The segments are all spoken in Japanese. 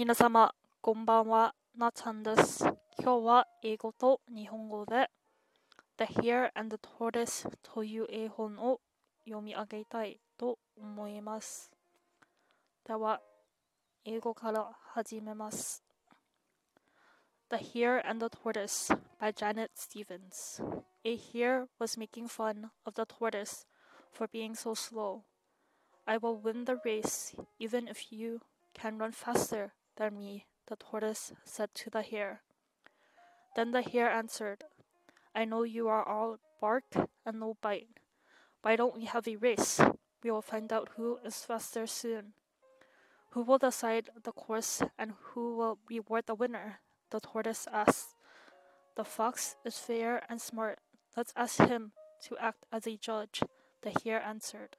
皆様、こんばんは、なちゃんです。今日は英語と日本語で The Hare and the Tortoise という絵本を読み上げたいと思います。では、英語から始めます。The Hare and the Tortoise by Janet Stevens. A hare was making fun of the tortoise for being so slow. I will win the race even if you can run faster than me, the tortoise said to the hare. Then the hare answered, I know you are all bark and no bite. Why don't we have a race? We will find out who is faster soon. Who will decide the course and who will reward the winner? The tortoise asked. The fox is fair and smart. Let's ask him to act as a judge, the hare answered.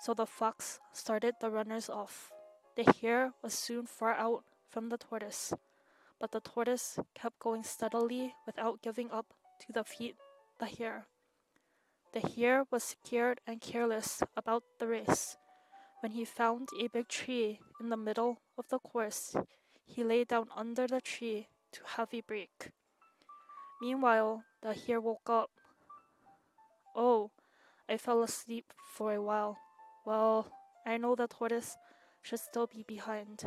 So the fox started the runners off. The hare was soon far out from the tortoise, but the tortoise kept going steadily without giving up to defeat the hare. The hare was scared and careless about the race. When he found a big tree in the middle of the course, he lay down under the tree to have a break. Meanwhile, the hare woke up. Oh, I fell asleep for a while. Well, I know the tortoise should still be behind.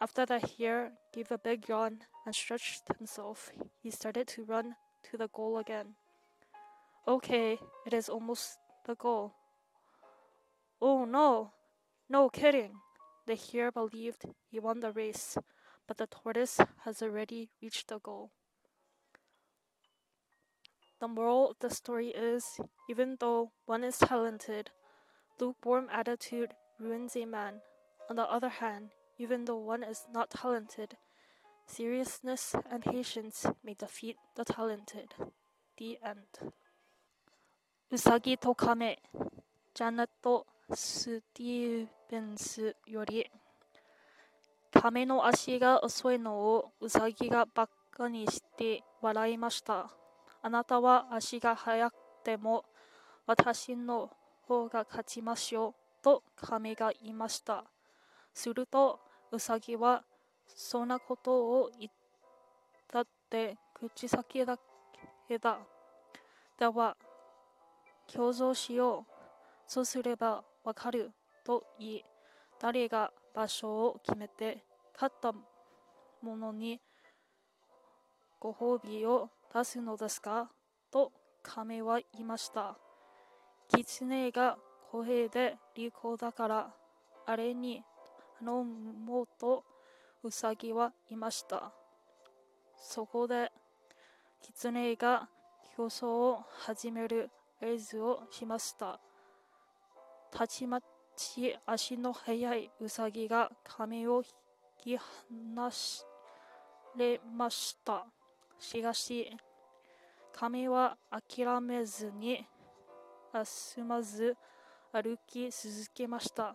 After the hare gave a big yawn and stretched himself, he started to run to the goal again. Okay, it is almost the goal. Oh no! No kidding! The hare believed he won the race, but the tortoise has already reached the goal. The moral of the story is even though one is talented, lukewarm attitude ruins a man. On the other hand, even though one is not talented, seriousness and patience may defeat the talented. The end. うさぎと亀ジャネット・スティーブンスより亀の足が遅いのをうさぎがバカにして笑いました。あなたは足が速くても私の方が勝ちましょうと亀が言いました。するとうさぎはそんなことを言ったって口先だけだ。では競争しよう。そうすればわかると言い、誰が場所を決めて勝ったものにご褒美を出すのですか？と亀は言いました。狐が声で利口だから、あれに頼もうとウサギはいました。そこで狐が競争を始める合図をしました。たちまち足の速いウサギが亀を引き離しれました。しかし、亀は諦めずに、休まず歩き続けました。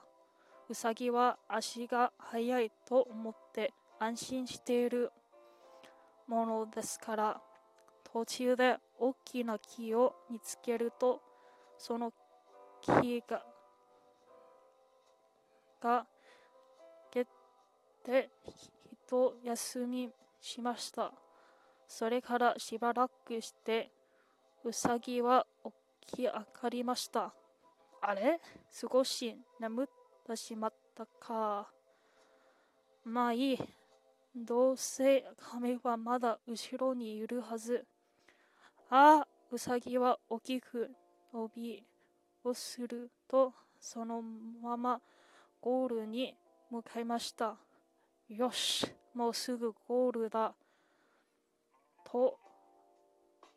ウサギは足が速いと思って安心しているものですから、途中で大きな木を見つけると、その木が、が、けて、一休みしました。それからしばらくして、うさぎは起き上がりました。あれ？少し眠ってしまったか。まあいい。どうせ亀はまだ後ろにいるはず。ああ、うさぎは大きく伸びをすると、そのままゴールに向かいました。よし、もうすぐゴールだ。と、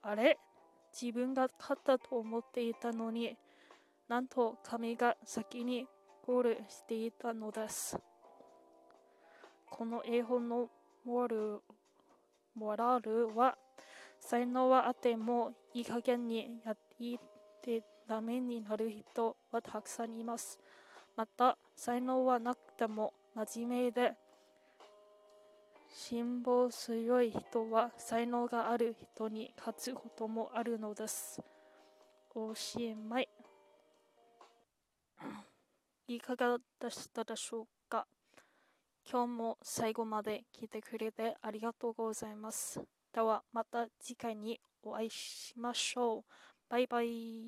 あれ？自分が勝ったと思っていたのに、なんと亀が先にゴールしていたのです。この絵本のモルモラルは、才能はあってもいい加減にやっていてダメになる人はたくさんいます。また、才能はなくても真面目で辛抱強い人は才能がある人に勝つこともあるのです。おしまい。いかがでしたでしょうか？今日も最後まで聞いてくれてありがとうございます。ではまた次回にお会いしましょう。バイバイ。